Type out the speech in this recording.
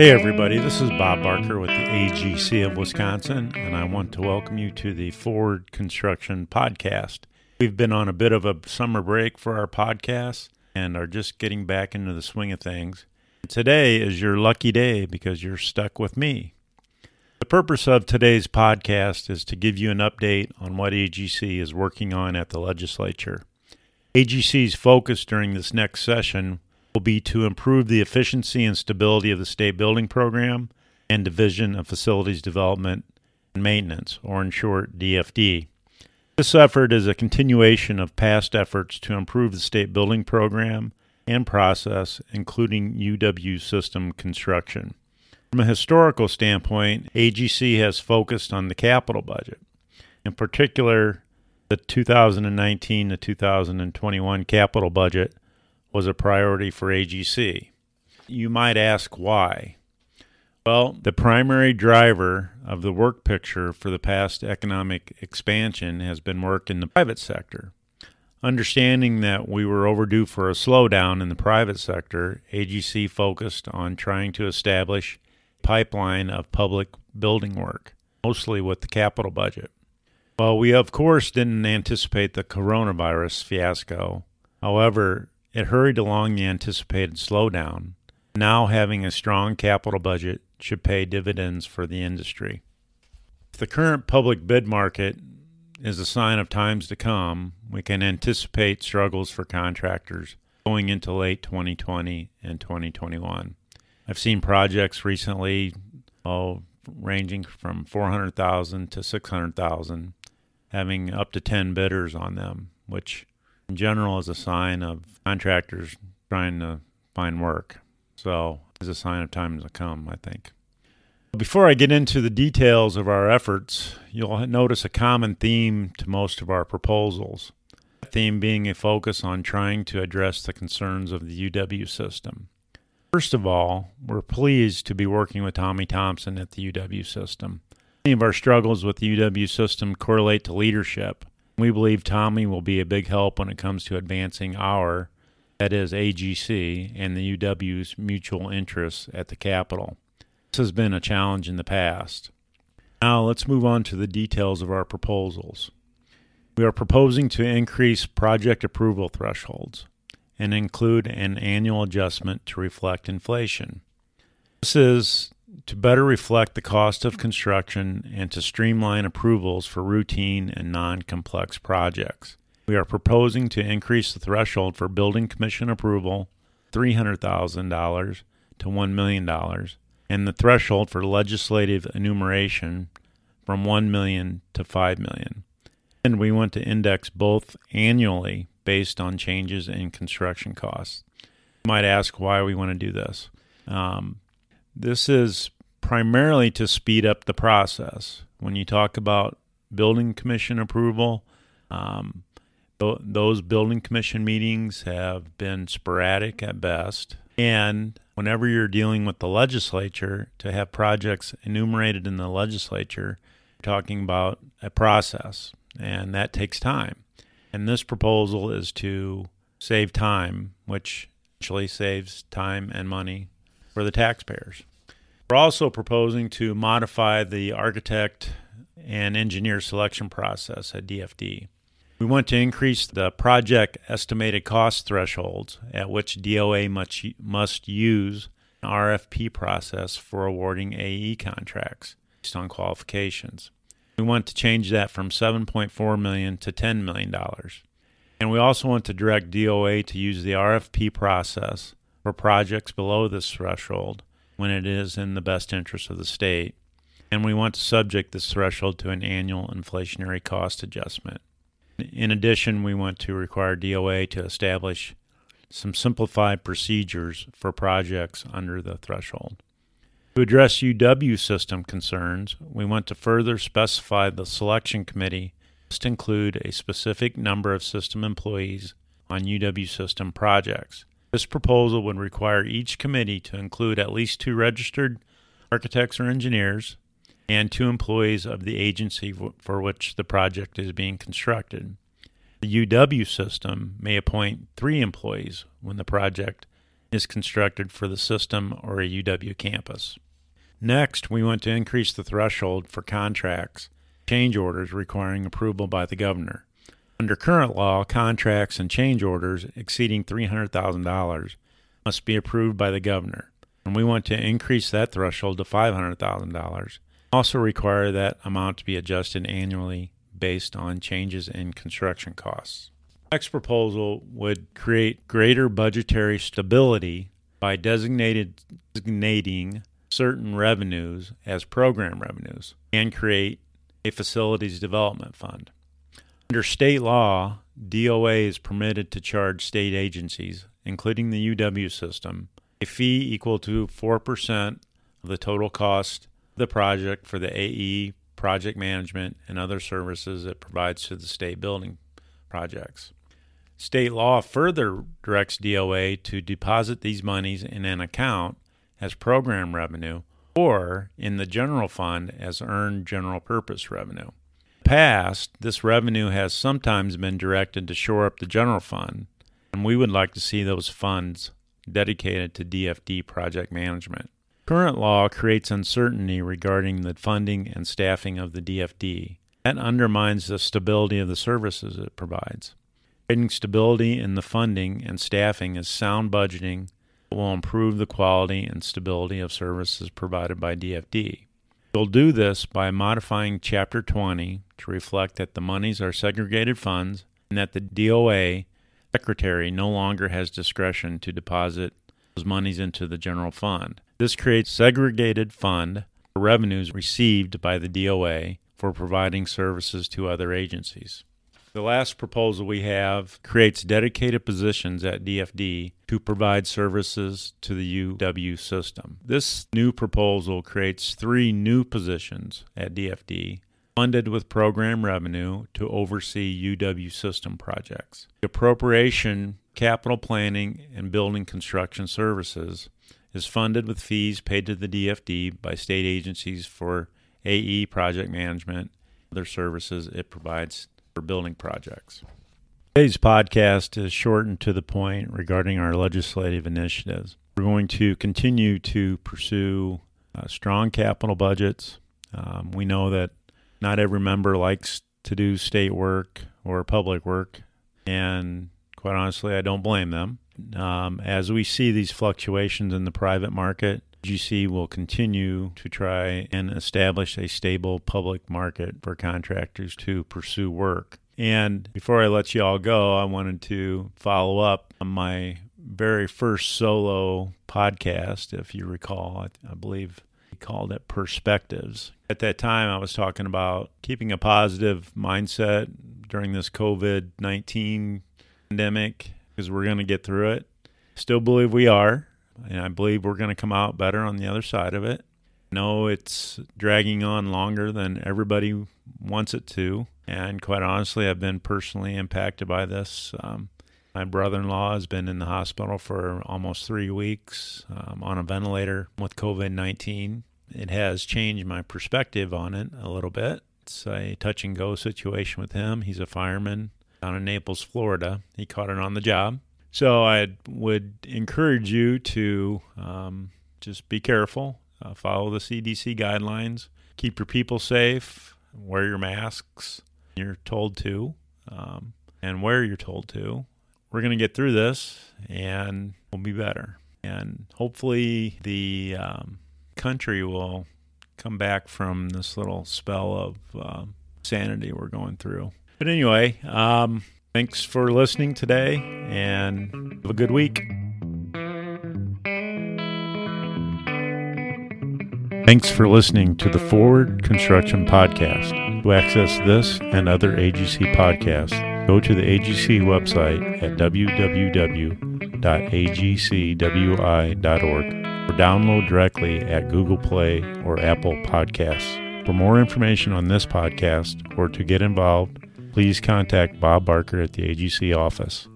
Hey, everybody, this is Bob Barker with the AGC of Wisconsin, and I want to welcome you to the Forward Construction Podcast. We've been on a bit of a summer break for our podcast and are just getting back into the swing of things. Today is your lucky day because you're stuck with me. The purpose of today's podcast is to give you an update on what AGC is working on at the legislature. AGC's focus during this next session will be to improve the efficiency and stability of the state building program and Division of Facilities Development and Maintenance, or in short, DFD. This effort is a continuation of past efforts to improve the state building program and process, including UW system construction. From a historical standpoint, AGC has focused on the capital budget. In particular, the 2019 to 2021 capital budget was a priority for AGC. You might ask why. Well, the primary driver of the work picture for the past economic expansion has been work in the private sector. Understanding that we were overdue for a slowdown in the private sector, AGC focused on trying to establish a pipeline of public building work, mostly with the capital budget. Well, we of course didn't anticipate the coronavirus fiasco. However, it hurried along the anticipated slowdown. Now, having a strong capital budget should pay dividends for the industry. If the current public bid market is a sign of times to come, we can anticipate struggles for contractors going into late 2020 and 2021. I've seen projects recently oh, ranging from 400,000 to 600,000 having up to 10 bidders on them, which in general is a sign of contractors trying to find work. So it's a sign of time to come, I think. Before I get into the details of our efforts, you'll notice a common theme to most of our proposals. The theme being a focus on trying to address the concerns of the UW system. First of all, we're pleased to be working with Tommy Thompson at the UW system. Many of our struggles with the UW system correlate to leadership. We believe Tommy will be a big help when it comes to advancing our, that is, AGC, and the UW's mutual interests at the Capitol. This has been a challenge in the past. Now let's move on to the details of our proposals. We are proposing to increase project approval thresholds and include an annual adjustment to reflect inflation. This is to better reflect the cost of construction and to streamline approvals for routine and non complex projects. We are proposing to increase the threshold for building commission approval $300,000 to $1 million and the threshold for legislative enumeration from 1 million to 5 million. And we want to index both annually based on changes in construction costs. You might ask why we want to do this. Um, this is primarily to speed up the process. When you talk about building commission approval, um, th- those building commission meetings have been sporadic at best. And whenever you're dealing with the legislature, to have projects enumerated in the legislature, talking about a process, and that takes time. And this proposal is to save time, which actually saves time and money for the taxpayers. We're also proposing to modify the architect and engineer selection process at DFD. We want to increase the project estimated cost thresholds at which DOA must, must use RFP process for awarding AE contracts based on qualifications. We want to change that from 7.4 million to 10 million dollars. And we also want to direct DOA to use the RFP process for projects below this threshold when it is in the best interest of the state. And we want to subject this threshold to an annual inflationary cost adjustment. In addition, we want to require DOA to establish some simplified procedures for projects under the threshold. To address UW system concerns, we want to further specify the selection committee must include a specific number of system employees on UW system projects. This proposal would require each committee to include at least two registered architects or engineers and two employees of the agency for which the project is being constructed. The UW system may appoint three employees when the project is constructed for the system or a UW campus. Next, we want to increase the threshold for contracts, change orders requiring approval by the governor. Under current law, contracts and change orders exceeding $300,000 must be approved by the governor, and we want to increase that threshold to $500,000. Also require that amount to be adjusted annually based on changes in construction costs. Next proposal would create greater budgetary stability by designating certain revenues as program revenues and create a facilities development fund. Under state law, DOA is permitted to charge state agencies, including the UW system, a fee equal to 4% of the total cost of the project for the AE project management, and other services it provides to the state building projects. State law further directs DOA to deposit these monies in an account as program revenue or in the general fund as earned general purpose revenue. Past, this revenue has sometimes been directed to shore up the general fund, and we would like to see those funds dedicated to DFD project management. Current law creates uncertainty regarding the funding and staffing of the DFD. That undermines the stability of the services it provides. Creating stability in the funding and staffing is sound budgeting that will improve the quality and stability of services provided by DFD. We'll do this by modifying Chapter 20 to reflect that the monies are segregated funds and that the DOA secretary no longer has discretion to deposit those monies into the general fund. This creates segregated fund for revenues received by the DOA for providing services to other agencies. The last proposal we have creates dedicated positions at DFD to provide services to the UW system. This new proposal creates three new positions at DFD funded with program revenue to oversee UW system projects. The appropriation, capital planning, and building construction services is funded with fees paid to the DFD by state agencies for AE project management, other services it provides for building projects. Today's podcast is shortened to the point regarding our legislative initiatives. We're going to continue to pursue uh, strong capital budgets. Um, we know that not every member likes to do state work or public work, and quite honestly, I don't blame them. Um, as we see these fluctuations in the private market, GC will continue to try and establish a stable public market for contractors to pursue work. And before I let you all go, I wanted to follow up on my very first solo podcast, if you recall. I, I believe he called it Perspectives. At that time, I was talking about keeping a positive mindset during this COVID 19 pandemic because we're going to get through it. Still believe we are, and I believe we're going to come out better on the other side of it. No, it's dragging on longer than everybody wants it to. And quite honestly, I've been personally impacted by this. Um, my brother in law has been in the hospital for almost three weeks um, on a ventilator with COVID 19. It has changed my perspective on it a little bit. It's a touch and go situation with him. He's a fireman down in Naples, Florida. He caught it on the job. So I would encourage you to um, just be careful, uh, follow the CDC guidelines, keep your people safe, wear your masks. You're told to, um, and where you're told to. We're going to get through this, and we'll be better. And hopefully, the um, country will come back from this little spell of uh, sanity we're going through. But anyway, um, thanks for listening today and have a good week. Thanks for listening to the Forward Construction Podcast. To access this and other AGC podcasts, go to the AGC website at www.agcwi.org or download directly at Google Play or Apple Podcasts. For more information on this podcast or to get involved, please contact Bob Barker at the AGC office.